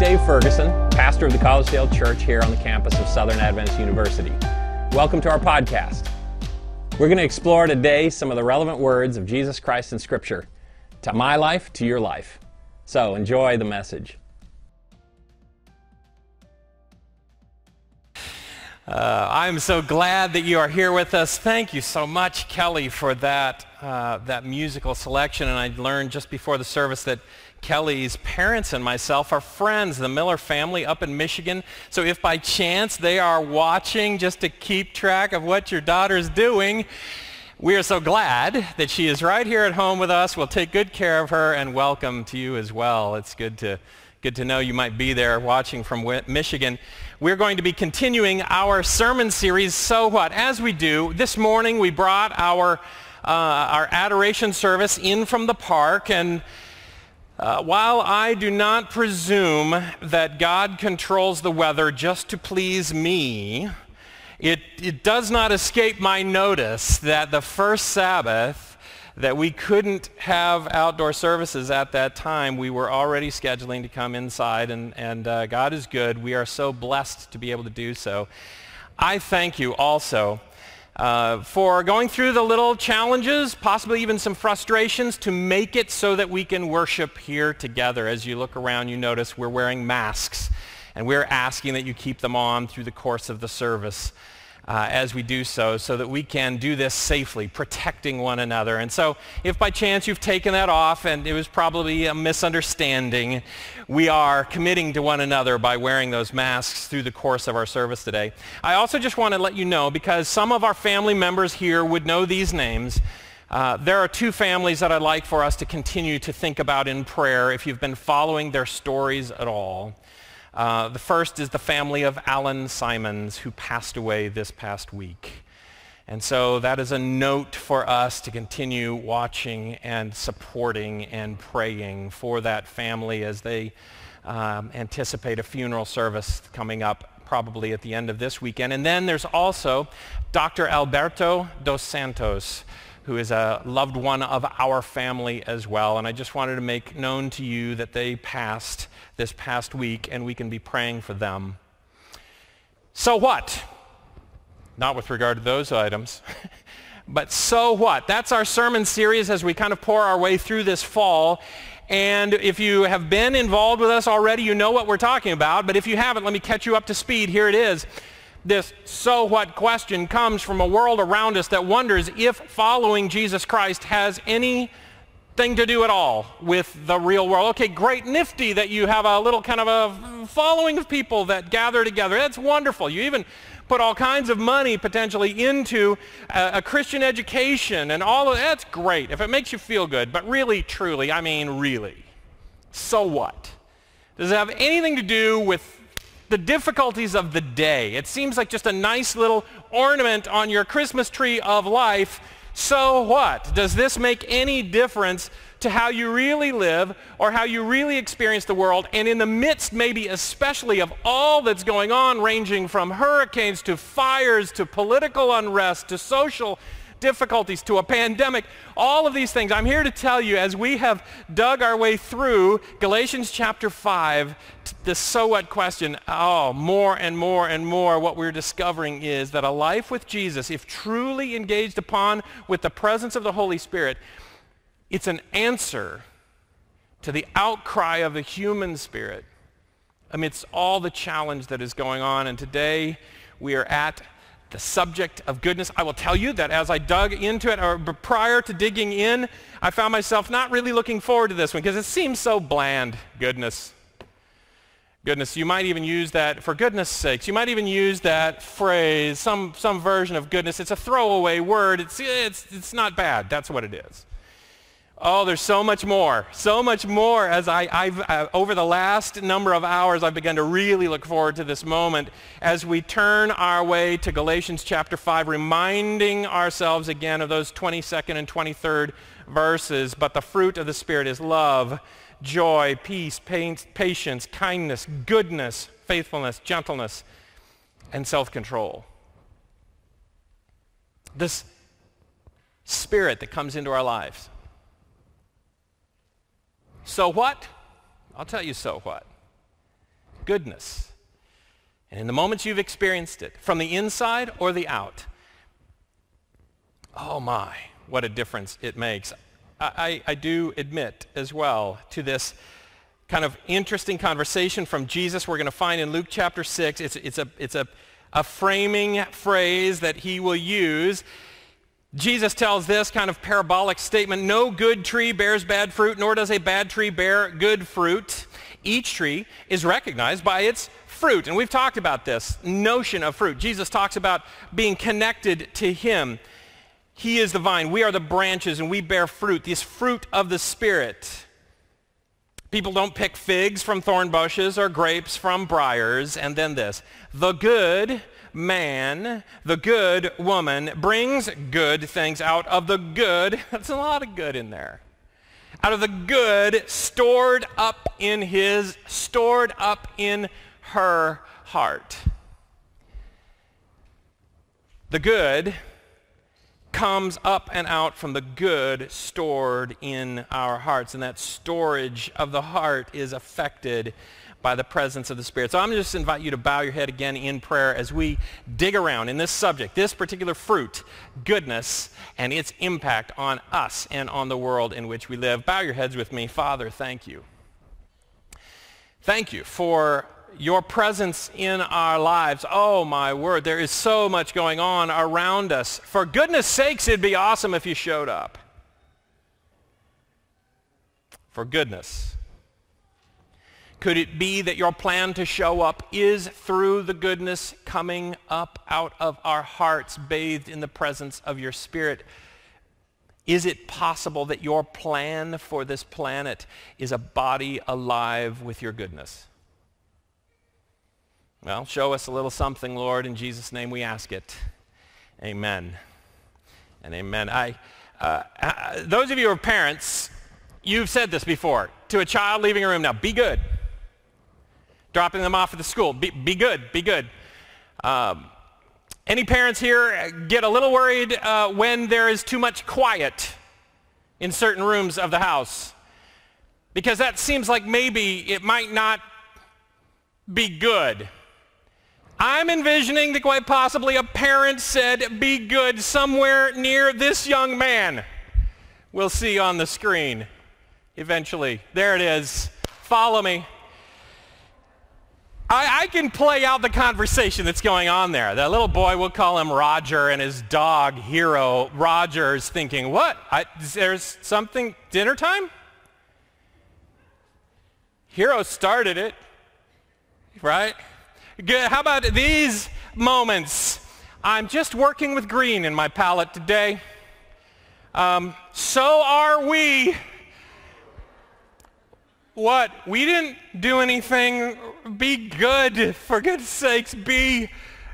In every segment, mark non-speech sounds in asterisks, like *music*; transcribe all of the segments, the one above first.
Dave Ferguson, pastor of the Collegedale Church here on the campus of Southern Adventist University. Welcome to our podcast. We're going to explore today some of the relevant words of Jesus Christ in Scripture to my life, to your life. So enjoy the message. Uh, I'm so glad that you are here with us. Thank you so much, Kelly, for that, uh, that musical selection. And I learned just before the service that Kelly's parents and myself are friends, the Miller family up in Michigan. So if by chance they are watching just to keep track of what your daughter's doing, we are so glad that she is right here at home with us. We'll take good care of her and welcome to you as well. It's good to, good to know you might be there watching from Michigan. We're going to be continuing our sermon series, So What? As we do, this morning we brought our, uh, our adoration service in from the park and uh, while I do not presume that God controls the weather just to please me, it, it does not escape my notice that the first Sabbath that we couldn't have outdoor services at that time, we were already scheduling to come inside, and, and uh, God is good. We are so blessed to be able to do so. I thank you also uh, for going through the little challenges, possibly even some frustrations to make it so that we can worship here together. As you look around, you notice we're wearing masks, and we're asking that you keep them on through the course of the service uh, as we do so, so that we can do this safely, protecting one another. And so if by chance you've taken that off and it was probably a misunderstanding, we are committing to one another by wearing those masks through the course of our service today. I also just want to let you know, because some of our family members here would know these names, uh, there are two families that I'd like for us to continue to think about in prayer if you've been following their stories at all. Uh, the first is the family of Alan Simons, who passed away this past week. And so that is a note for us to continue watching and supporting and praying for that family as they um, anticipate a funeral service coming up probably at the end of this weekend. And then there's also Dr. Alberto dos Santos, who is a loved one of our family as well. And I just wanted to make known to you that they passed this past week, and we can be praying for them. So what? Not with regard to those items. *laughs* but so what? That's our sermon series as we kind of pour our way through this fall. And if you have been involved with us already, you know what we're talking about. But if you haven't, let me catch you up to speed. Here it is. This so what question comes from a world around us that wonders if following Jesus Christ has any thing to do at all with the real world. Okay, great, nifty that you have a little kind of a following of people that gather together. That's wonderful. You even put all kinds of money potentially into a, a Christian education and all of that's great if it makes you feel good. But really, truly, I mean really, so what? Does it have anything to do with the difficulties of the day? It seems like just a nice little ornament on your Christmas tree of life so what? Does this make any difference to how you really live or how you really experience the world? And in the midst, maybe especially of all that's going on, ranging from hurricanes to fires to political unrest to social difficulties to a pandemic, all of these things. I'm here to tell you as we have dug our way through Galatians chapter 5, the so what question, oh, more and more and more what we're discovering is that a life with Jesus, if truly engaged upon with the presence of the Holy Spirit, it's an answer to the outcry of the human spirit amidst all the challenge that is going on. And today we are at the subject of goodness. I will tell you that as I dug into it, or prior to digging in, I found myself not really looking forward to this one because it seems so bland. Goodness. Goodness. You might even use that, for goodness sakes, you might even use that phrase, some, some version of goodness. It's a throwaway word. It's, it's, it's not bad. That's what it is. Oh, there's so much more, so much more as I, have uh, over the last number of hours, I've begun to really look forward to this moment as we turn our way to Galatians chapter 5, reminding ourselves again of those 22nd and 23rd verses. But the fruit of the Spirit is love, joy, peace, patience, kindness, goodness, faithfulness, gentleness, and self-control. This spirit that comes into our lives so what? I'll tell you so what. goodness. And in the moments you've experienced it, from the inside or the out, oh my, what a difference it makes. I, I, I do admit as well to this kind of interesting conversation from Jesus we're going to find in Luke chapter 6. It's, it's, a, it's a, a framing phrase that he will use. Jesus tells this kind of parabolic statement, no good tree bears bad fruit, nor does a bad tree bear good fruit. Each tree is recognized by its fruit. And we've talked about this notion of fruit. Jesus talks about being connected to him. He is the vine. We are the branches, and we bear fruit, this fruit of the Spirit. People don't pick figs from thorn bushes or grapes from briars. And then this, the good man, the good woman, brings good things out of the good. *laughs* That's a lot of good in there. Out of the good stored up in his, stored up in her heart. The good comes up and out from the good stored in our hearts. And that storage of the heart is affected by the presence of the Spirit. So I'm just invite you to bow your head again in prayer as we dig around in this subject, this particular fruit, goodness, and its impact on us and on the world in which we live. Bow your heads with me. Father, thank you. Thank you for your presence in our lives. Oh, my word, there is so much going on around us. For goodness sakes, it'd be awesome if you showed up. For goodness. Could it be that your plan to show up is through the goodness coming up out of our hearts, bathed in the presence of your Spirit? Is it possible that your plan for this planet is a body alive with your goodness? Well, show us a little something, Lord. In Jesus' name we ask it. Amen. And amen. I, uh, uh, those of you who are parents, you've said this before to a child leaving a room. Now, be good. Dropping them off at the school. Be, be good. Be good. Um, any parents here get a little worried uh, when there is too much quiet in certain rooms of the house? Because that seems like maybe it might not be good. I'm envisioning that quite possibly a parent said, be good somewhere near this young man. We'll see on the screen eventually. There it is. Follow me. I, I, can play out the conversation that's going on there. The little boy, we'll call him Roger, and his dog, Hero. Roger's thinking, what? I, there's something, dinner time? Hero started it, right? Good. How about these moments? I'm just working with green in my palette today. Um, so are we. What? We didn't do anything. Be good. For goodness sakes, be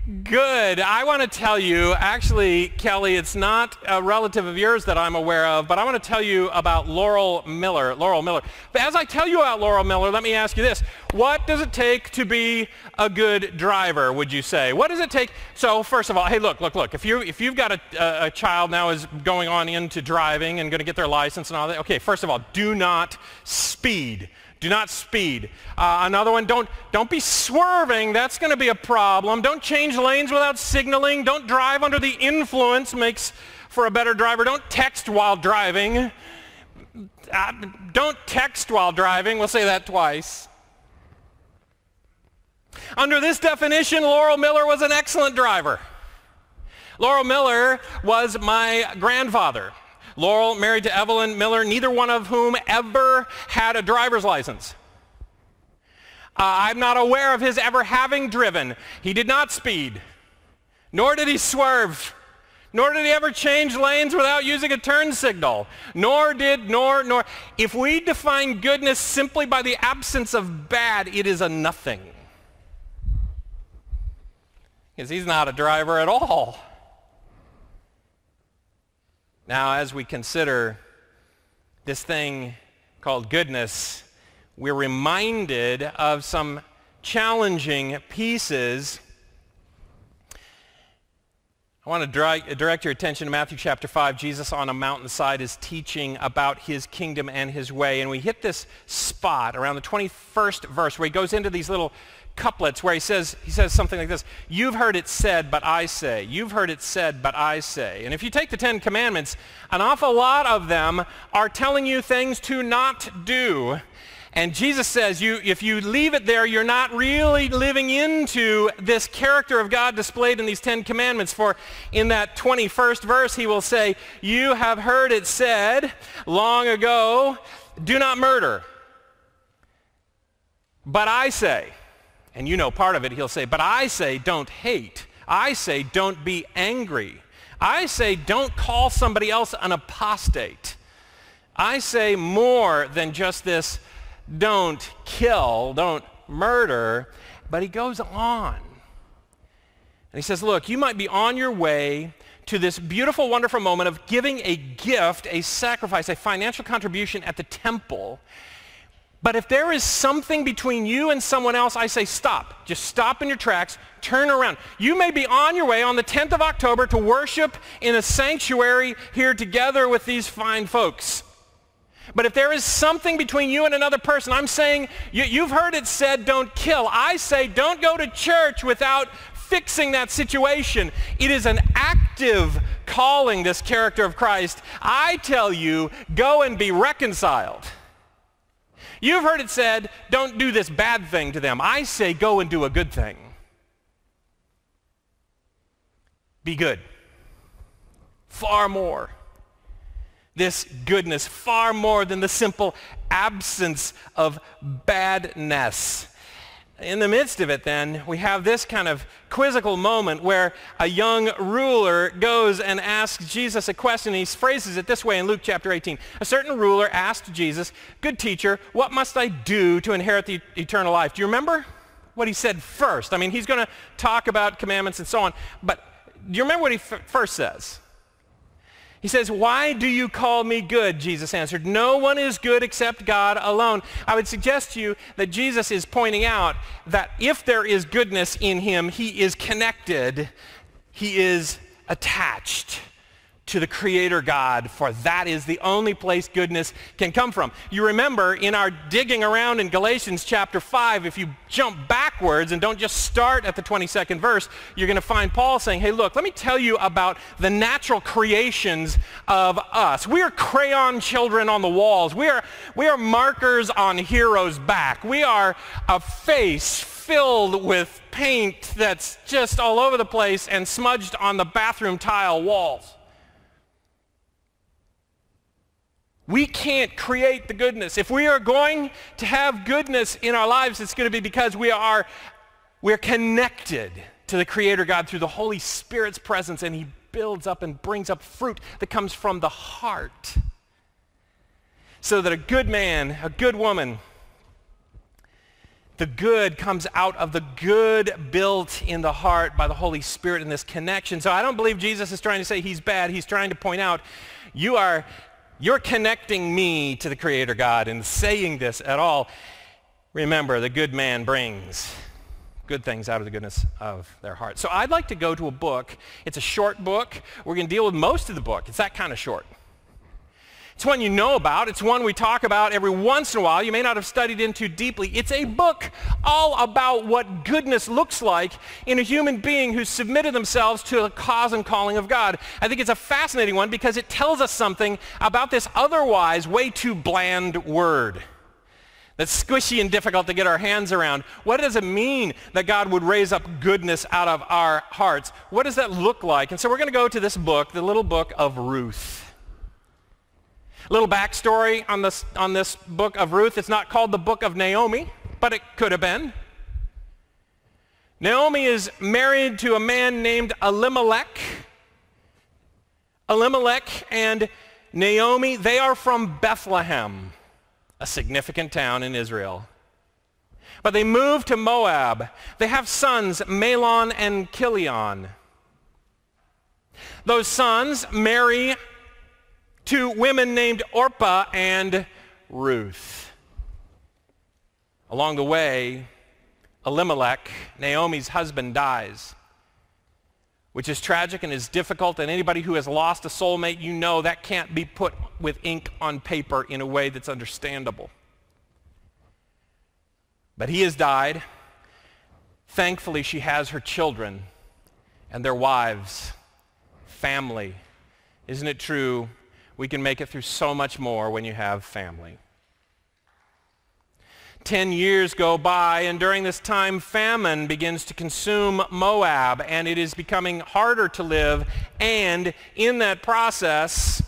Mm-hmm. Good. I want to tell you, actually, Kelly, it's not a relative of yours that I'm aware of, but I want to tell you about Laurel Miller. Laurel Miller. But as I tell you about Laurel Miller, let me ask you this. What does it take to be a good driver, would you say? What does it take? So first of all, hey, look, look, look. If, you, if you've got a, a child now is going on into driving and going to get their license and all that, okay, first of all, do not speed. Do not speed. Uh, another one, don't, don't be swerving. That's going to be a problem. Don't change lanes without signaling. Don't drive under the influence. Makes for a better driver. Don't text while driving. Uh, don't text while driving. We'll say that twice. Under this definition, Laurel Miller was an excellent driver. Laurel Miller was my grandfather. Laurel married to Evelyn Miller, neither one of whom ever had a driver's license. Uh, I'm not aware of his ever having driven. He did not speed, nor did he swerve, nor did he ever change lanes without using a turn signal, nor did, nor, nor. If we define goodness simply by the absence of bad, it is a nothing. Because he's not a driver at all. Now, as we consider this thing called goodness, we're reminded of some challenging pieces. I want to direct your attention to Matthew chapter 5. Jesus on a mountainside is teaching about his kingdom and his way. And we hit this spot around the 21st verse where he goes into these little couplets where he says, he says something like this, you've heard it said, but I say. You've heard it said, but I say. And if you take the Ten Commandments, an awful lot of them are telling you things to not do. And Jesus says, you, if you leave it there, you're not really living into this character of God displayed in these Ten Commandments. For in that 21st verse, he will say, you have heard it said long ago, do not murder. But I say, and you know part of it, he'll say, but I say don't hate. I say don't be angry. I say don't call somebody else an apostate. I say more than just this don't kill, don't murder. But he goes on. And he says, look, you might be on your way to this beautiful, wonderful moment of giving a gift, a sacrifice, a financial contribution at the temple. But if there is something between you and someone else, I say stop. Just stop in your tracks, turn around. You may be on your way on the 10th of October to worship in a sanctuary here together with these fine folks. But if there is something between you and another person, I'm saying, you, have heard it said, don't kill. I say, don't go to church without fixing that situation. It is an active calling, this character of Christ. I tell you, go and be reconciled. You've heard it said, don't do this bad thing to them. I say, go and do a good thing. Be good. Far more. This goodness, far more than the simple absence of badness in the midst of it then, we have this kind of quizzical moment where a young ruler goes and asks Jesus a question. He phrases it this way in Luke chapter 18. A certain ruler asked Jesus, good teacher, what must I do to inherit the eternal life? Do you remember what he said first? I mean, he's going to talk about commandments and so on, but do you remember what he f- first says? He says, Why do you call me good? Jesus answered, No one is good except God alone. I would suggest to you that Jesus is pointing out that if there is goodness in him, he is connected, he is attached to the Creator God, for that is the only place goodness can come from. You remember in our digging around in Galatians chapter 5, if you jump backwards and don't just start at the 22nd verse, you're going to find Paul saying, hey, look, let me tell you about the natural creations of us. We are crayon children on the walls. We are, we are markers on Hero's back. We are a face filled with paint that's just all over the place and smudged on the bathroom tile walls. We can't create the goodness. If we are going to have goodness in our lives, it's going to be because we are we're connected to the Creator God through the Holy Spirit's presence, and He builds up and brings up fruit that comes from the heart. So that a good man, a good woman, the good comes out of the good built in the heart by the Holy Spirit in this connection. So I don't believe Jesus is trying to say he's bad. He's trying to point out you are you're connecting me to the Creator God and saying this at all. Remember, the good man brings good things out of the goodness of their heart. So I'd like to go to a book. It's a short book. We're going to deal with most of the book. It's that kind of short. It's one you know about. It's one we talk about every once in a while. You may not have studied into deeply. It's a book all about what goodness looks like in a human being who's submitted themselves to the cause and calling of God. I think it's a fascinating one because it tells us something about this otherwise way too bland word that's squishy and difficult to get our hands around. What does it mean that God would raise up goodness out of our hearts? What does that look like? And so we're going to go to this book, the little book of Ruth. Little backstory on this, on this book of Ruth. It's not called the book of Naomi, but it could have been. Naomi is married to a man named Elimelech. Elimelech and Naomi, they are from Bethlehem, a significant town in Israel. But they move to Moab. They have sons, Mahlon and Chilion. Those sons marry to women named Orpah and Ruth. Along the way, Elimelech, Naomi's husband, dies, which is tragic and is difficult. And anybody who has lost a soulmate, you know that can't be put with ink on paper in a way that's understandable. But he has died. Thankfully, she has her children and their wives, family. Isn't it true? We can make it through so much more when you have family. Ten years go by, and during this time, famine begins to consume Moab, and it is becoming harder to live. And in that process,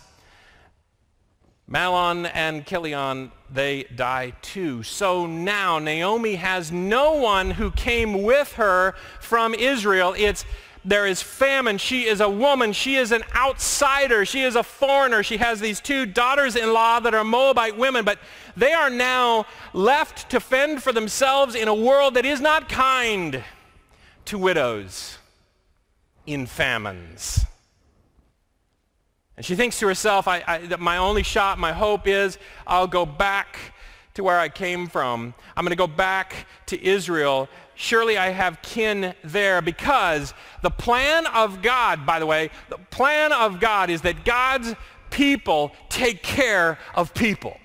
Mahlon and Chilion, they die too. So now Naomi has no one who came with her from Israel. It's there is famine. She is a woman. She is an outsider. She is a foreigner. She has these two daughters-in-law that are Moabite women, but they are now left to fend for themselves in a world that is not kind to widows in famines. And she thinks to herself, I, I, that my only shot, my hope is I'll go back to where I came from. I'm going to go back to Israel. Surely I have kin there because the plan of God, by the way, the plan of God is that God's people take care of people.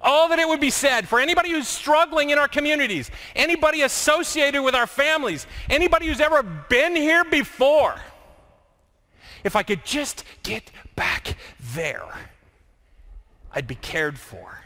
All that it would be said for anybody who's struggling in our communities, anybody associated with our families, anybody who's ever been here before if I could just get back there, I'd be cared for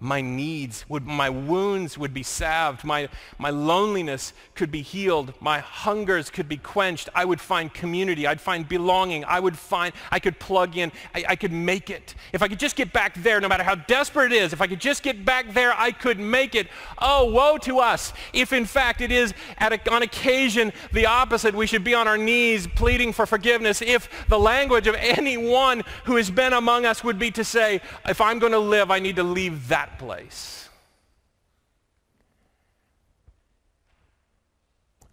my needs would my wounds would be salved. My my loneliness could be healed. My hungers could be quenched. I would find community. I'd find belonging. I would find i could plug in. I, I, could make it. If i could just get back there no matter how desperate it is if i could just get back there i could make it. Oh woe to us if in fact it is at a, on occasion the opposite. We should be on our knees pleading for forgiveness. If the language of *laughs* anyone who has been among us would be to say if i'm going to live i need to leave that that place.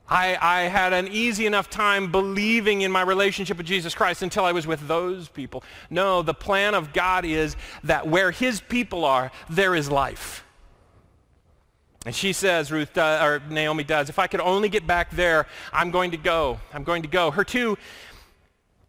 I, I, had an easy enough time believing in my relationship with Jesus Christ until I was with those people. No, the plan of God is that where his people are, there is life. And she says, Ruth, uh, or Naomi does, if I could only get back there, I'm going to go. I'm going to go. Her two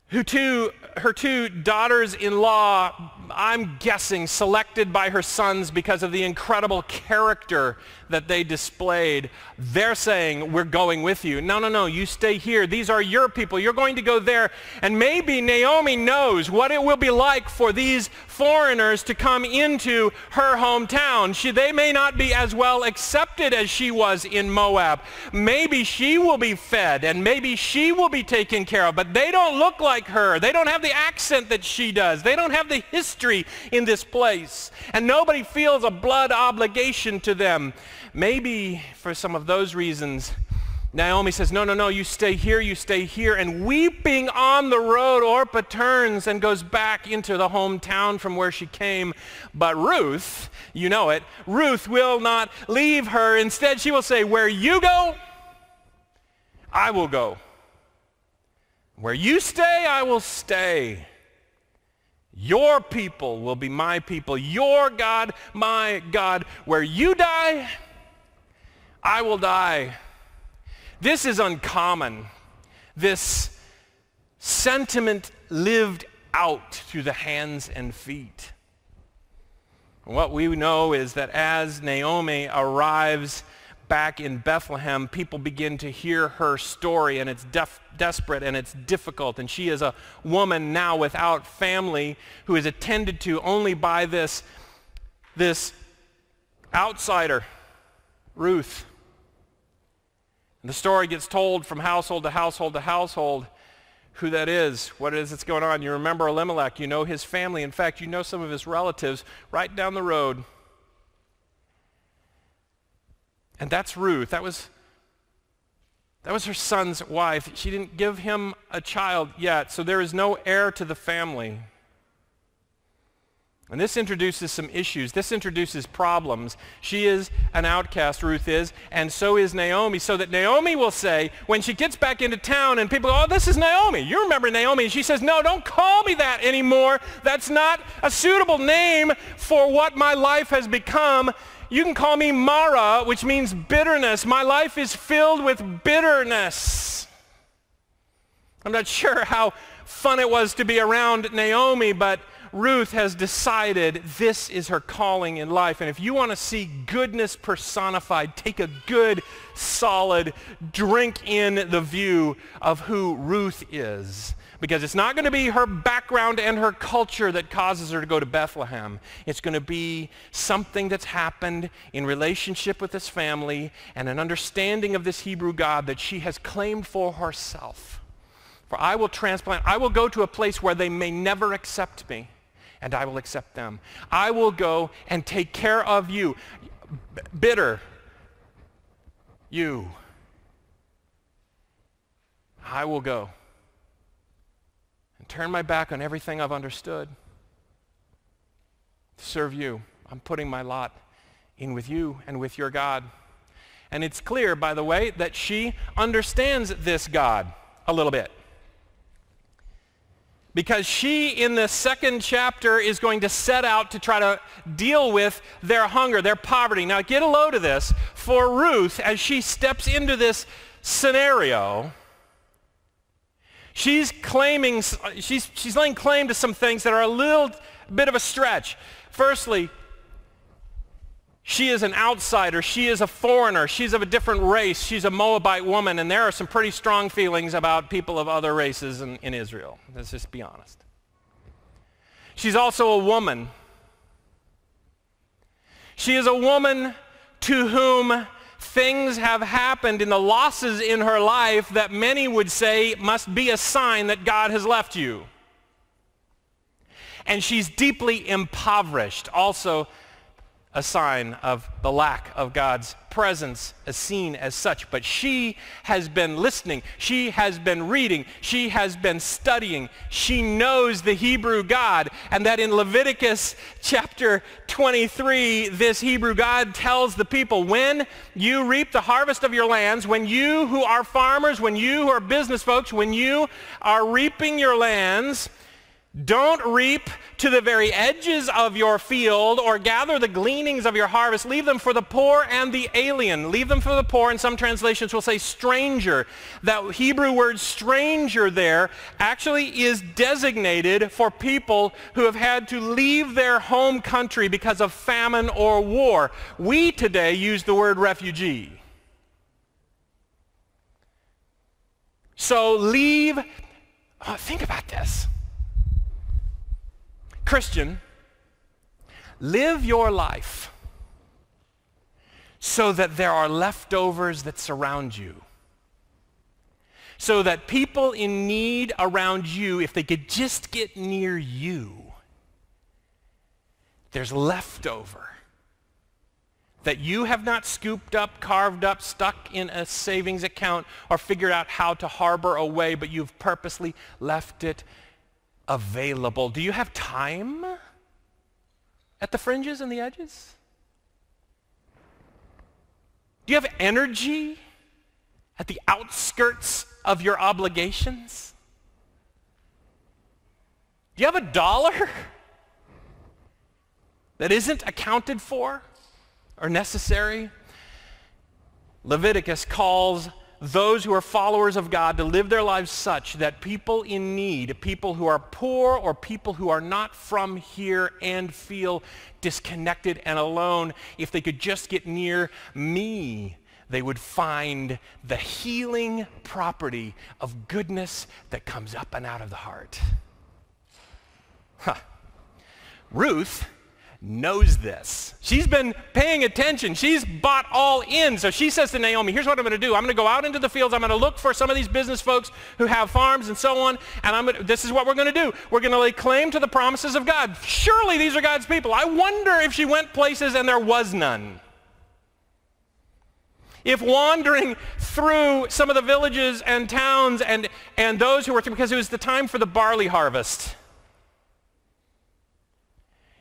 who two, her two daughters-in-law, I'm guessing, selected by her sons because of the incredible character that they displayed. They're saying, we're going with you. No, no, no, you stay here. These are your people. You're going to go there. And maybe Naomi knows what it will be like for these foreigners to come into her hometown. She, they may not be as well accepted as she was in Moab. Maybe she will be fed and maybe she will be taken care of, but they don't look like like her. They don't have the accent that she does. They don't have the history in this place. And nobody feels a blood obligation to them. Maybe for some of those reasons, Naomi says, no, no, no, you stay here, you stay here. And weeping on the road, Orpah turns and goes back into the hometown from where she came. But Ruth, you know it, Ruth will not leave her. Instead, she will say, where you go, I will go. Where you stay, I will stay. Your people will be my people. Your God, my God. Where you die, I will die. This is uncommon. This sentiment lived out through the hands and feet. What we know is that as Naomi arrives back in Bethlehem, people begin to hear her story, and it's def- desperate and it's difficult. And she is a woman now without family who is attended to only by this, this outsider, Ruth. And the story gets told from household to household to household who that is, what it is that's going on. You remember Elimelech, you know his family. In fact, you know some of his relatives right down the road. And that's Ruth. That was, that was her son's wife. She didn't give him a child yet, so there is no heir to the family. And this introduces some issues. This introduces problems. She is an outcast, Ruth is, and so is Naomi. So that Naomi will say, when she gets back into town and people go, oh, this is Naomi. You remember Naomi. And she says, no, don't call me that anymore. That's not a suitable name for what my life has become. You can call me Mara, which means bitterness. My life is filled with bitterness. I'm not sure how fun it was to be around Naomi, but Ruth has decided this is her calling in life. And if you want to see goodness personified, take a good, solid drink in the view of who Ruth is. Because it's not going to be her background and her culture that causes her to go to Bethlehem. It's going to be something that's happened in relationship with this family and an understanding of this Hebrew God that she has claimed for herself. For I will transplant, I will go to a place where they may never accept me, and I will accept them. I will go and take care of you. B- bitter, you. I will go and turn my back on everything I've understood to serve you. I'm putting my lot in with you and with your God. And it's clear, by the way, that she understands this God a little bit because she in the second chapter is going to set out to try to deal with their hunger, their poverty. Now get a load of this. For Ruth, as she steps into this scenario, she's claiming, she's, she's laying claim to some things that are a little bit of a stretch. Firstly, she is an outsider. She is a foreigner. She's of a different race. She's a Moabite woman. And there are some pretty strong feelings about people of other races in, in Israel. Let's just be honest. She's also a woman. She is a woman to whom things have happened in the losses in her life that many would say must be a sign that God has left you. And she's deeply impoverished. Also, a sign of the lack of God's presence as seen as such. But she has been listening. She has been reading. She has been studying. She knows the Hebrew God. And that in Leviticus chapter 23, this Hebrew God tells the people, when you reap the harvest of your lands, when you who are farmers, when you who are business folks, when you are reaping your lands, don't reap to the very edges of your field or gather the gleanings of your harvest. Leave them for the poor and the alien. Leave them for the poor. And some translations will say stranger. That Hebrew word stranger there actually is designated for people who have had to leave their home country because of famine or war. We today use the word refugee. So leave, oh, think about this. Christian, live your life so that there are leftovers that surround you. So that people in need around you, if they could just get near you, there's leftover that you have not scooped up, carved up, stuck in a savings account, or figured out how to harbor away, but you've purposely left it available. Do you have time at the fringes and the edges? Do you have energy at the outskirts of your obligations? Do you have a dollar that isn't accounted for or necessary? Leviticus calls those who are followers of God to live their lives such that people in need, people who are poor or people who are not from here and feel disconnected and alone, if they could just get near me, they would find the healing property of goodness that comes up and out of the heart. Huh. Ruth knows this. She's been paying attention. She's bought all in. So she says to Naomi, here's what I'm going to do. I'm going to go out into the fields. I'm going to look for some of these business folks who have farms and so on. And I'm to, this is what we're going to do. We're going to lay claim to the promises of God. Surely these are God's people. I wonder if she went places and there was none. If wandering through some of the villages and towns and, and those who were, because it was the time for the barley harvest.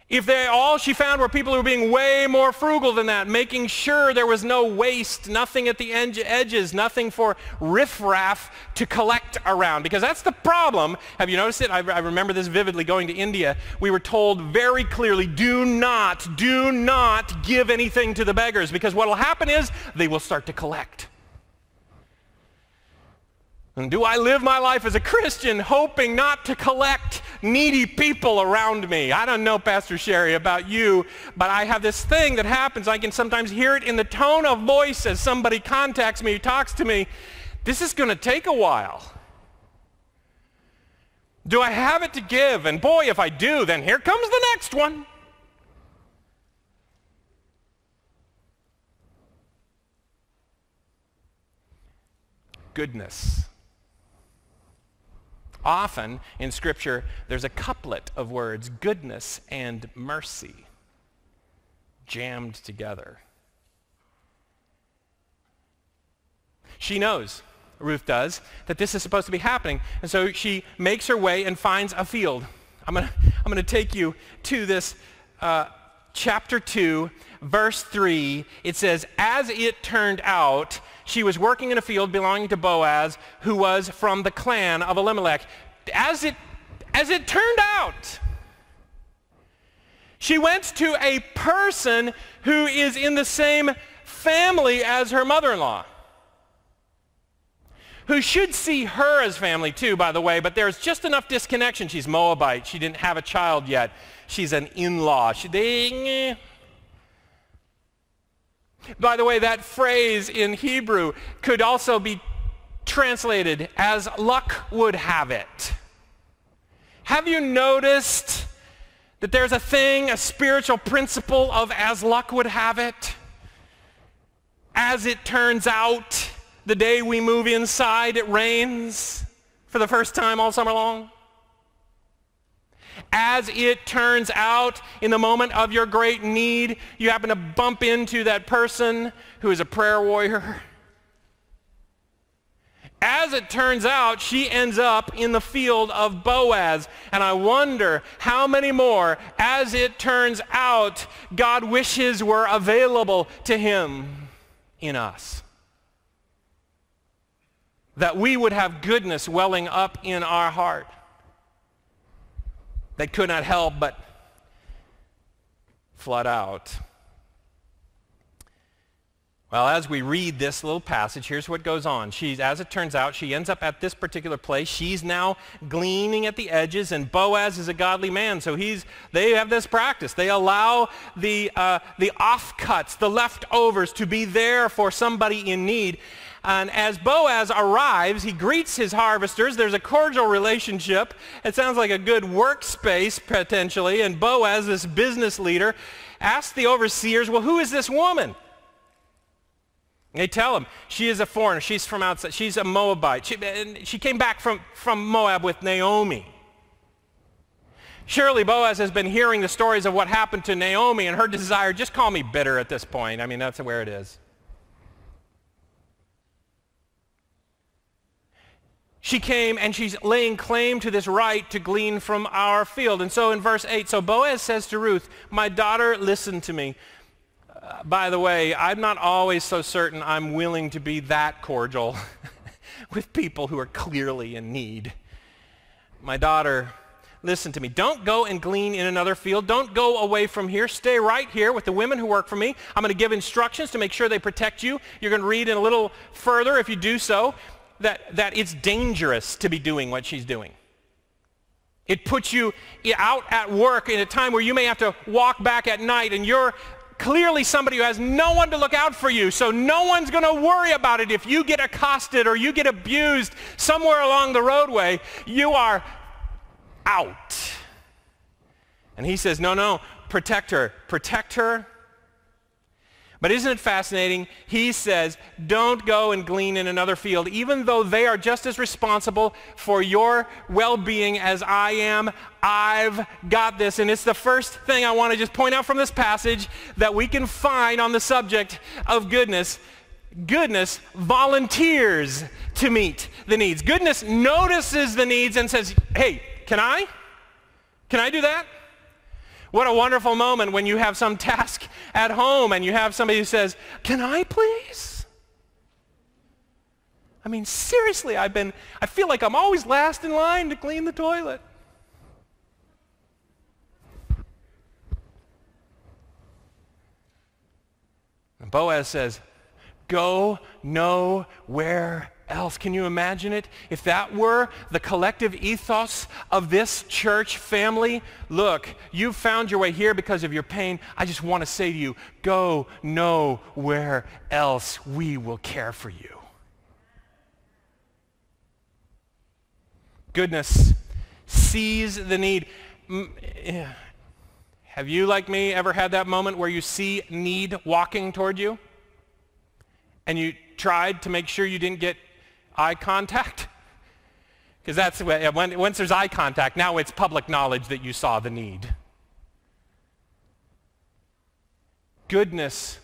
If they all she found were people who were being way more frugal than that, making sure there was no waste, nothing at the edges, nothing for riffraff to collect around. Because that's the problem. Have you noticed it? I, I remember this vividly going to India. We were told very clearly, do not, do not give anything to the beggars because what will happen is they will start to collect. And do I live my life as a Christian hoping not to collect, needy people around me. I don't know, Pastor Sherry, about you, but I have this thing that happens. I can sometimes hear it in the tone of voice as somebody contacts me, talks to me. This is going to take a while. Do I have it to give? And boy, if I do, then here comes the next one. Goodness. Often in Scripture, there's a couplet of words, goodness and mercy, jammed together. She knows Ruth does, that this is supposed to be happening. And so she makes her way and finds a field. I'm going to I'm to take you to this uh, chapter 2, verse 3. It says, As it turned out, she was working in a field belonging to Boaz, who was from the clan of Elimelech. As it, as it turned out, she went to a person who is in the same family as her mother-in-law who should see her as family too, by the way, but there's just enough disconnection. She's Moabite. She didn't have a child yet. She's an in-law. She, they. By the way, that phrase in Hebrew could also be translated as luck would have it. Have you noticed that there's a thing, a spiritual principle of as luck would have it? As it turns out, the day we move inside, it rains for the first time all summer long. As it turns out, in the moment of your great need, you happen to bump into that person who is a prayer warrior. As it turns out, she ends up in the field of Boaz. And I wonder how many more, as it turns out, God wishes were available to him in us that we would have goodness welling up in our heart that could not help but flood out. Well, as we read this little passage, here's what goes on. She's, as it turns out, she ends up at this particular place. She's now gleaning at the edges, and Boaz is a godly man, so he's, they have this practice. They allow the, uh, the offcuts, the leftovers, to be there for somebody in need. And as Boaz arrives, he greets his harvesters. There's a cordial relationship. It sounds like a good workspace, potentially. And Boaz, this business leader, asks the overseers, well, who is this woman? They tell him she is a foreigner. She's from outside. She's a Moabite. She, she came back from, from Moab with Naomi. Surely Boaz has been hearing the stories of what happened to Naomi and her desire, just call me bitter at this point. I mean, that's where it is. She came and she's laying claim to this right to glean from our field. And so in verse 8, so Boaz says to Ruth, My daughter, listen to me. Uh, by the way, I'm not always so certain I'm willing to be that cordial *laughs* with people who are clearly in need. My daughter, listen to me. Don't go and glean in another field. Don't go away from here. Stay right here with the women who work for me. I'm going to give instructions to make sure they protect you. You're going to read in a little further if you do so that, that it's dangerous to be doing what she's doing. It puts you out at work in a time where you may have to walk back at night and you're clearly somebody who has no one to look out for you. So no one's going to worry about it. If you get accosted or you get abused somewhere along the roadway, you are out. And he says, no, no, protect her. Protect her but isn't it fascinating? He says, don't go and glean in another field, even though they are just as responsible for your well-being as I am. I've got this. And it's the first thing I want to just point out from this passage that we can find on the subject of goodness. Goodness volunteers to meet the needs. Goodness notices the needs and says, hey, can I? Can I do that? What a wonderful moment when you have some task at home and you have somebody who says, Can I please? I mean, seriously, I've been, I feel like I'm always last in line to clean the toilet. And Boaz says, Go know where else. Can you imagine it? If that were the collective ethos of this church family, look, you've found your way here because of your pain. I just want to say to you, go nowhere else. We will care for you. Goodness sees the need. Have you, like me, ever had that moment where you see need walking toward you? And you tried to make sure you didn't get eye contact? *laughs* Because that's when, once there's eye contact, now it's public knowledge that you saw the need. Goodness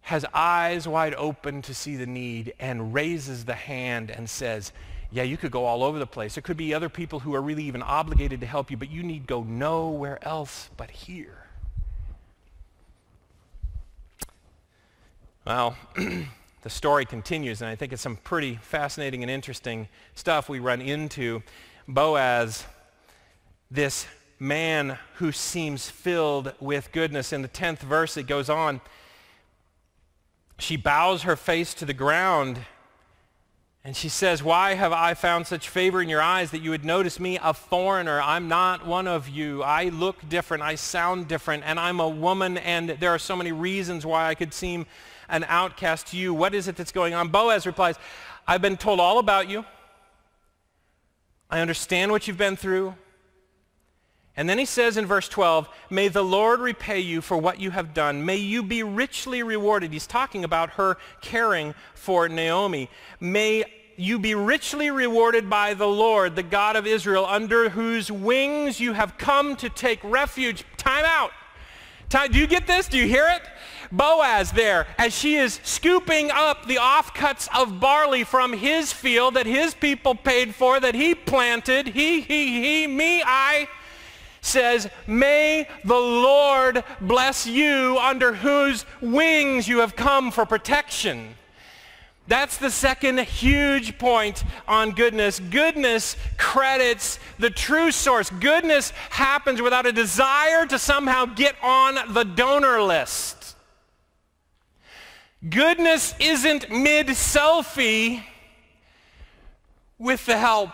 has eyes wide open to see the need and raises the hand and says, yeah, you could go all over the place. There could be other people who are really even obligated to help you, but you need go nowhere else but here. Well, *clears throat* the story continues, and I think it's some pretty fascinating and interesting stuff we run into. Boaz, this man who seems filled with goodness. In the 10th verse, it goes on. She bows her face to the ground and she says, Why have I found such favor in your eyes that you would notice me a foreigner? I'm not one of you. I look different. I sound different. And I'm a woman, and there are so many reasons why I could seem an outcast to you. What is it that's going on? Boaz replies, I've been told all about you. I understand what you've been through. And then he says in verse 12, May the Lord repay you for what you have done. May you be richly rewarded. He's talking about her caring for Naomi. May you be richly rewarded by the Lord, the God of Israel, under whose wings you have come to take refuge. Time out. Time, do you get this? Do you hear it? Boaz there, as she is scooping up the offcuts of barley from his field that his people paid for, that he planted, he, he, he, me, I, says, May the Lord bless you under whose wings you have come for protection. That's the second huge point on goodness. Goodness credits the true source. Goodness happens without a desire to somehow get on the donor list. Goodness isn't mid-selfie with the help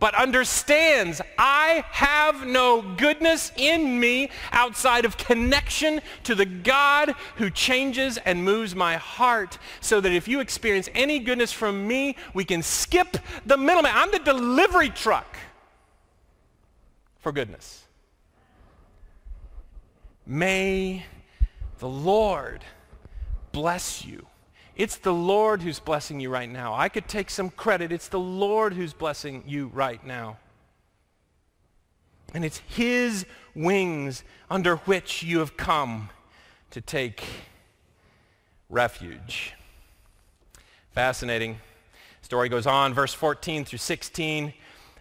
but understands I have no goodness in me outside of connection to the God who changes and moves my heart so that if you experience any goodness from me, we can skip the middleman. I'm the delivery truck for goodness. May the Lord bless you it's the Lord who's blessing you right now. I could take some credit. It's the Lord who's blessing you right now. And it's his wings under which you have come to take refuge. Fascinating. Story goes on, verse 14 through 16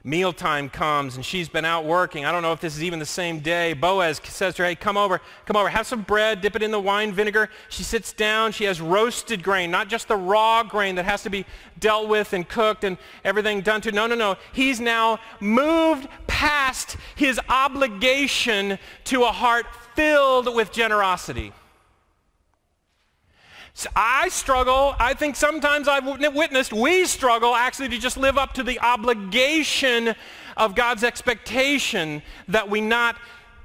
mealtime comes and she's been out working. I don't know if this is even the same day. Boaz says to her, hey, come over, come over, have some bread, dip it in the wine vinegar. She sits down. She has roasted grain, not just the raw grain that has to be dealt with and cooked and everything done to. No, no, no. He's now moved past his obligation to a heart filled with generosity. I struggle, I think sometimes I've witnessed, we struggle actually to just live up to the obligation of God's expectation that we not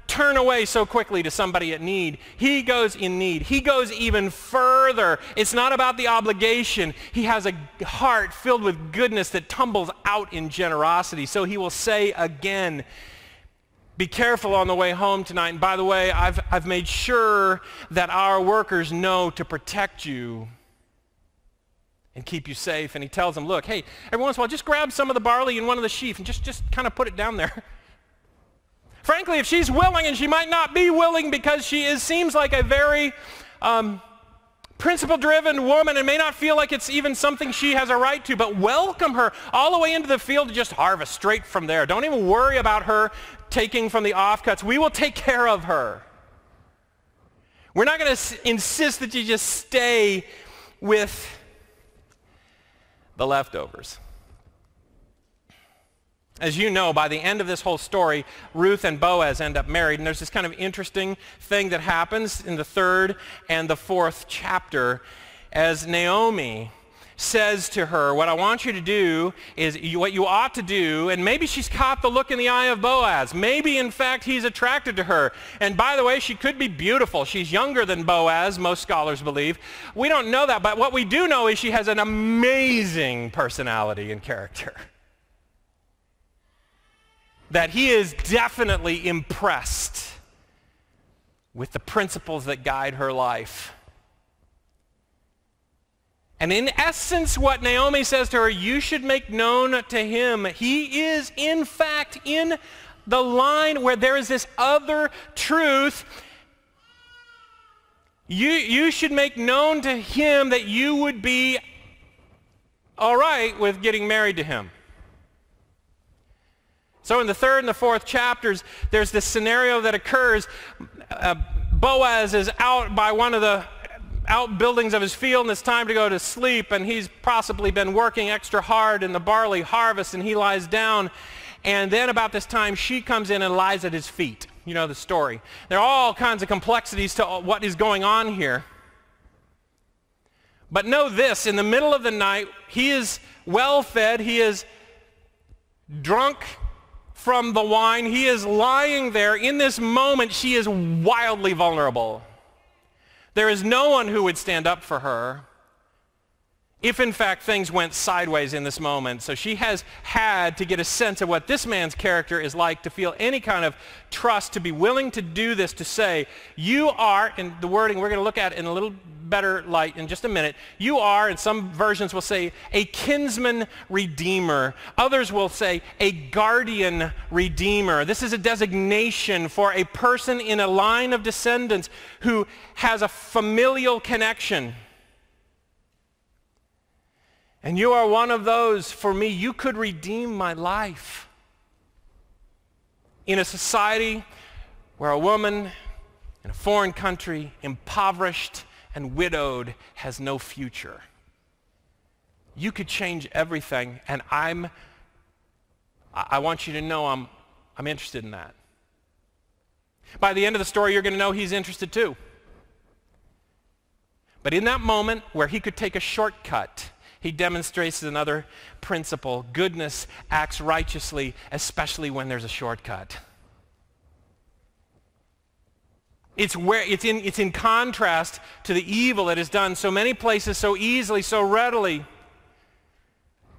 turn away so quickly to somebody at need. He goes in need. He goes even further. It's not about the obligation. He has a heart filled with goodness that tumbles out in generosity. So he will say again, be careful on the way home tonight. And by the way, I've, I've made sure that our workers know to protect you and keep you safe. And he tells them, look, hey, every once in a while, just grab some of the barley in one of the sheaf and just, just kind of put it down there. *laughs* Frankly, if she's willing, and she might not be willing because she is, seems like a very um, principle-driven woman and may not feel like it's even something she has a right to, but welcome her all the way into the field to just harvest straight from there. Don't even worry about her taking from the offcuts. We will take care of her. We're not going to insist that you just stay with the leftovers. As you know, by the end of this whole story, Ruth and Boaz end up married. And there's this kind of interesting thing that happens in the third and the fourth chapter. as Naomi says to her, what I want you to do is you, what you ought to do, and maybe she's caught the look in the eye of Boaz. Maybe, in fact, he's attracted to her. And by the way, she could be beautiful. She's younger than Boaz, most scholars believe. We don't know that, but what we do know is she has an amazing personality and character. That he is definitely impressed with the principles that guide her life. And in essence, what Naomi says to her, you should make known to him, he is in fact in the line where there is this other truth. You, you should make known to him that you would be all right with getting married to him. So in the third and the fourth chapters, there's this scenario that occurs. Uh, Boaz is out by one of the outbuildings of his field and it's time to go to sleep and he's possibly been working extra hard in the barley harvest and he lies down and then about this time she comes in and lies at his feet. You know the story. There are all kinds of complexities to what is going on here. But know this in the middle of the night he is well fed he is drunk from the wine he is lying there. In this moment she is wildly vulnerable there is no one who would stand up for her if in fact things went sideways in this moment. So she has had to get a sense of what this man's character is like to feel any kind of trust, to be willing to do this, to say, you are, in the wording we're going to look at in a little better light in just a minute, you are, and some versions will say, a kinsman redeemer. Others will say, a guardian redeemer. This is a designation for a person in a line of descendants who has a familial connection and you are one of those, for me, you could redeem my life. In a society where a woman in a foreign country, impoverished and widowed, has no future. You could change everything, and I'm, I want you to know I'm, I'm interested in that. By the end of the story, you're going to know he's interested too. But in that moment where he could take a shortcut, he demonstrates another principle. Goodness acts righteously, especially when there's a shortcut. It's, where, it's, in, it's in contrast to the evil that is done so many places so easily, so readily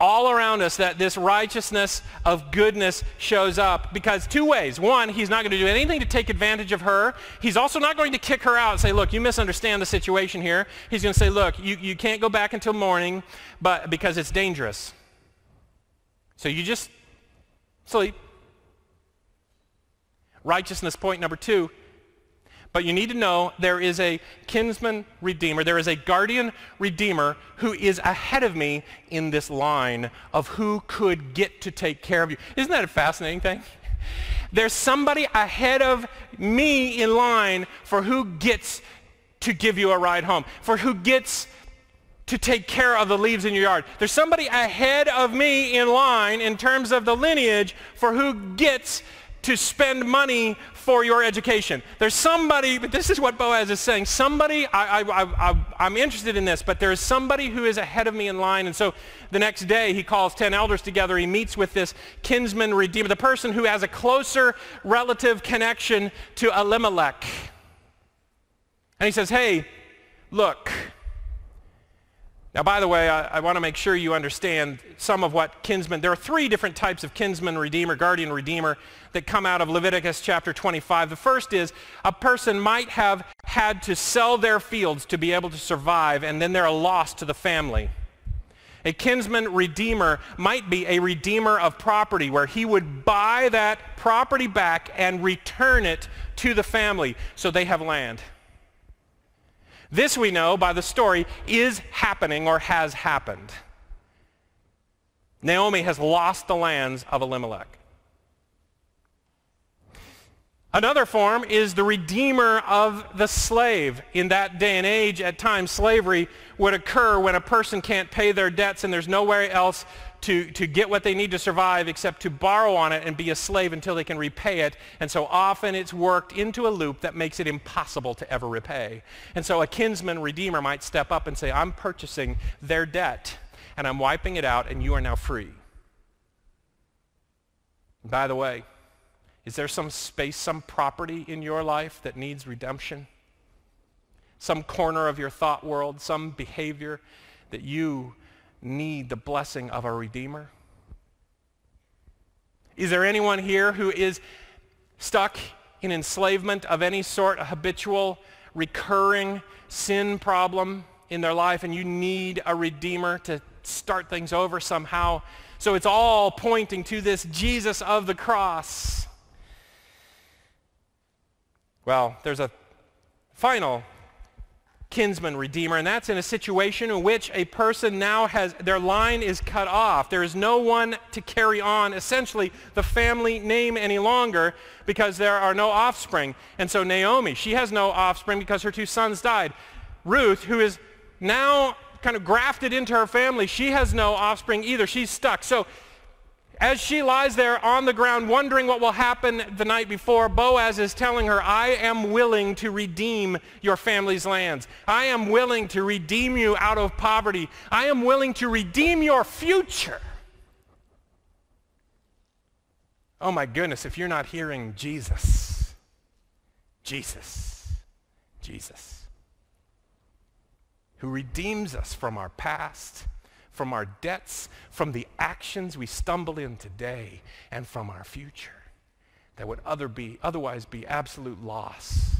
all around us that this righteousness of goodness shows up because two ways. One, he's not going to do anything to take advantage of her. He's also not going to kick her out and say, look, you misunderstand the situation here. He's going to say, look, you, you can't go back until morning but because it's dangerous. So you just sleep. Righteousness point number two, but you need to know there is a kinsman redeemer, there is a guardian redeemer who is ahead of me in this line of who could get to take care of you. Isn't that a fascinating thing? *laughs* There's somebody ahead of me in line for who gets to give you a ride home, for who gets to take care of the leaves in your yard. There's somebody ahead of me in line in terms of the lineage for who gets to spend money for your education. There's somebody, but this is what Boaz is saying. Somebody, I, I, I, I'm interested in this, but there is somebody who is ahead of me in line. And so the next day he calls 10 elders together. He meets with this kinsman redeemer, the person who has a closer relative connection to Elimelech. And he says, hey, look, now, by the way, I, I want to make sure you understand some of what kinsman, there are three different types of kinsman redeemer, guardian redeemer that come out of Leviticus chapter 25. The first is a person might have had to sell their fields to be able to survive, and then they're a loss to the family. A kinsman redeemer might be a redeemer of property where he would buy that property back and return it to the family so they have land. This we know by the story is happening or has happened. Naomi has lost the lands of Elimelech. Another form is the redeemer of the slave. In that day and age, at times, slavery would occur when a person can't pay their debts and there's nowhere else to, to get what they need to survive except to borrow on it and be a slave until they can repay it. And so often it's worked into a loop that makes it impossible to ever repay. And so a kinsman redeemer might step up and say, I'm purchasing their debt and I'm wiping it out and you are now free. By the way, is there some space, some property in your life that needs redemption? Some corner of your thought world, some behavior that you need the blessing of a Redeemer? Is there anyone here who is stuck in enslavement of any sort, a habitual, recurring sin problem in their life, and you need a Redeemer to start things over somehow? So it's all pointing to this Jesus of the cross. Well, there's a final kinsman redeemer, and that's in a situation in which a person now has, their line is cut off. There is no one to carry on, essentially, the family name any longer because there are no offspring. And so Naomi, she has no offspring because her two sons died. Ruth, who is now kind of grafted into her family, she has no offspring either. She's stuck. So as she lies there on the ground wondering what will happen the night before, Boaz is telling her, I am willing to redeem your family's lands. I am willing to redeem you out of poverty. I am willing to redeem your future. Oh my goodness, if you're not hearing Jesus, Jesus, Jesus, who redeems us from our past from our debts, from the actions we stumble in today, and from our future that would other be, otherwise be absolute loss.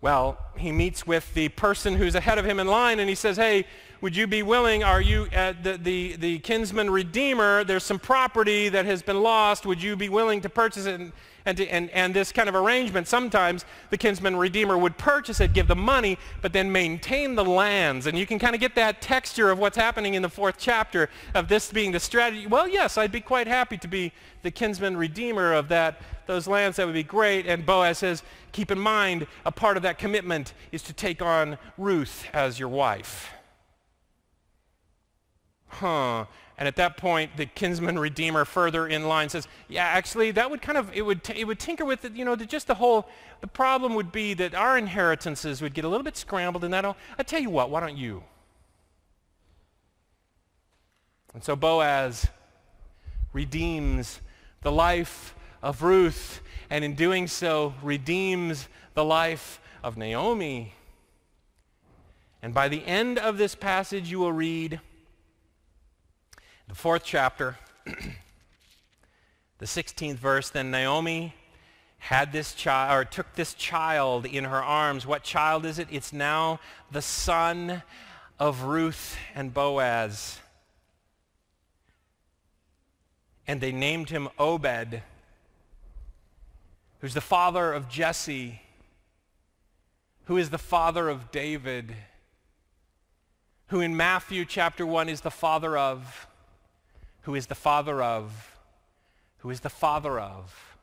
Well, he meets with the person who's ahead of him in line and he says, hey, would you be willing, are you uh, the, the, the kinsman redeemer, there's some property that has been lost, would you be willing to purchase it? And and, to, and, and this kind of arrangement, sometimes the kinsman redeemer would purchase it, give the money, but then maintain the lands. And you can kind of get that texture of what's happening in the fourth chapter of this being the strategy. Well, yes, I'd be quite happy to be the kinsman redeemer of that, those lands. That would be great. And Boaz says, keep in mind, a part of that commitment is to take on Ruth as your wife. Huh. And at that point, the kinsman redeemer further in line says, yeah, actually, that would kind of, it would, it would tinker with, it, you know, the, just the whole, the problem would be that our inheritances would get a little bit scrambled and that'll, I tell you what, why don't you? And so Boaz redeems the life of Ruth, and in doing so, redeems the life of Naomi. And by the end of this passage, you will read, the fourth chapter, *clears throat* the 16th verse, then Naomi had this child, or took this child in her arms. What child is it? It's now the son of Ruth and Boaz. And they named him Obed, who's the father of Jesse, who is the father of David, who in Matthew chapter 1 is the father of who is the father of, who is the father of,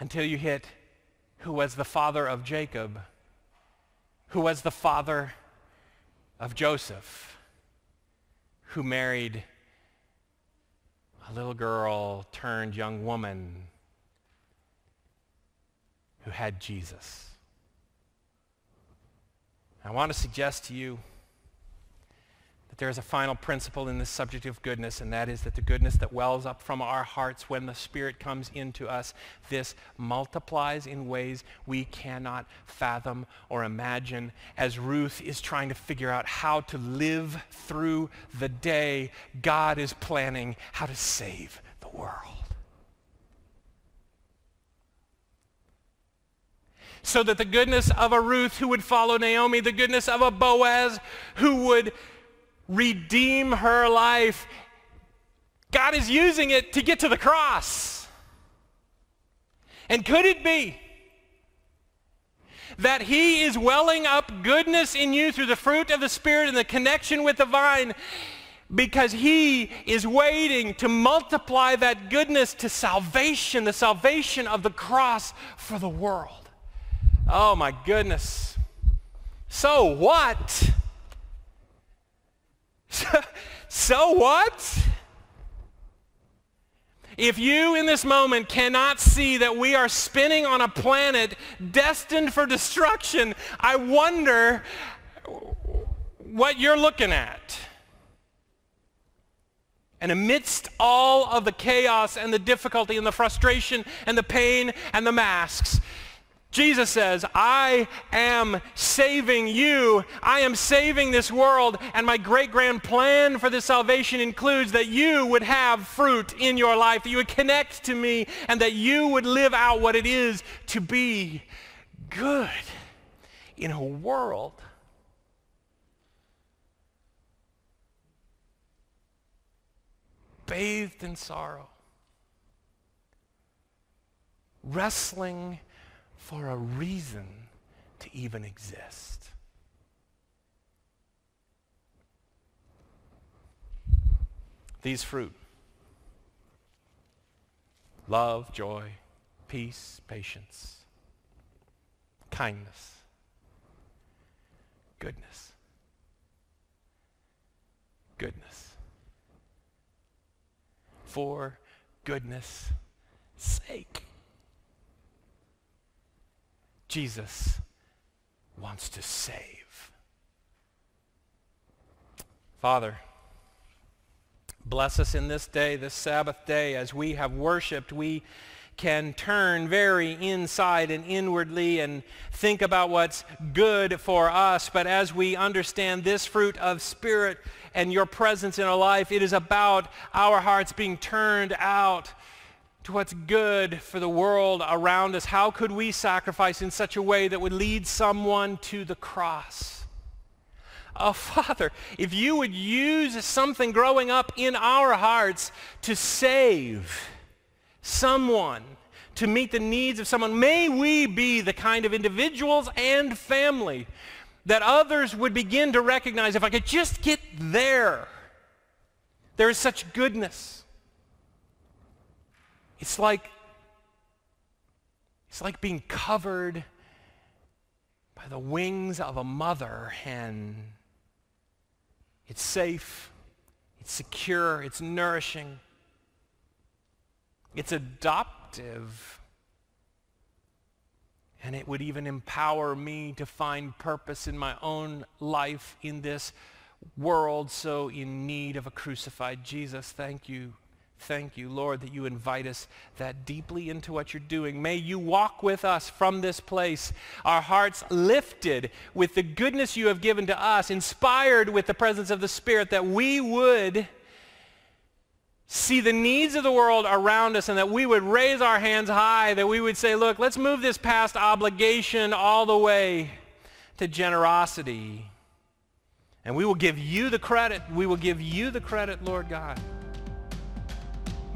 until you hit who was the father of Jacob, who was the father of Joseph, who married a little girl turned young woman who had Jesus. I want to suggest to you that there is a final principle in this subject of goodness, and that is that the goodness that wells up from our hearts when the Spirit comes into us, this multiplies in ways we cannot fathom or imagine as Ruth is trying to figure out how to live through the day God is planning how to save the world. So that the goodness of a Ruth who would follow Naomi, the goodness of a Boaz who would redeem her life. God is using it to get to the cross. And could it be that he is welling up goodness in you through the fruit of the Spirit and the connection with the vine because he is waiting to multiply that goodness to salvation, the salvation of the cross for the world. Oh my goodness. So what? *laughs* so what? If you in this moment cannot see that we are spinning on a planet destined for destruction, I wonder what you're looking at. And amidst all of the chaos and the difficulty and the frustration and the pain and the masks, Jesus says, I am saving you. I am saving this world. And my great grand plan for this salvation includes that you would have fruit in your life, that you would connect to me, and that you would live out what it is to be good in a world bathed in sorrow, wrestling for a reason to even exist. These fruit love, joy, peace, patience, kindness, goodness, goodness. For goodness sake. Jesus wants to save. Father, bless us in this day, this Sabbath day, as we have worshiped. We can turn very inside and inwardly and think about what's good for us. But as we understand this fruit of spirit and your presence in our life, it is about our hearts being turned out to what's good for the world around us. How could we sacrifice in such a way that would lead someone to the cross? Oh, *laughs* Father, if you would use something growing up in our hearts to save someone, to meet the needs of someone, may we be the kind of individuals and family that others would begin to recognize if I could just get there, there is such goodness it's like it's like being covered by the wings of a mother hen. It's safe, it's secure, it's nourishing, it's adoptive. And it would even empower me to find purpose in my own life in this world so in need of a crucified Jesus. Thank you Thank you, Lord, that you invite us that deeply into what you're doing. May you walk with us from this place, our hearts lifted with the goodness you have given to us, inspired with the presence of the Spirit, that we would see the needs of the world around us and that we would raise our hands high, that we would say, look, let's move this past obligation all the way to generosity. And we will give you the credit. We will give you the credit, Lord God.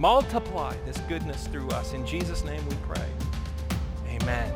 Multiply this goodness through us. In Jesus' name we pray. Amen.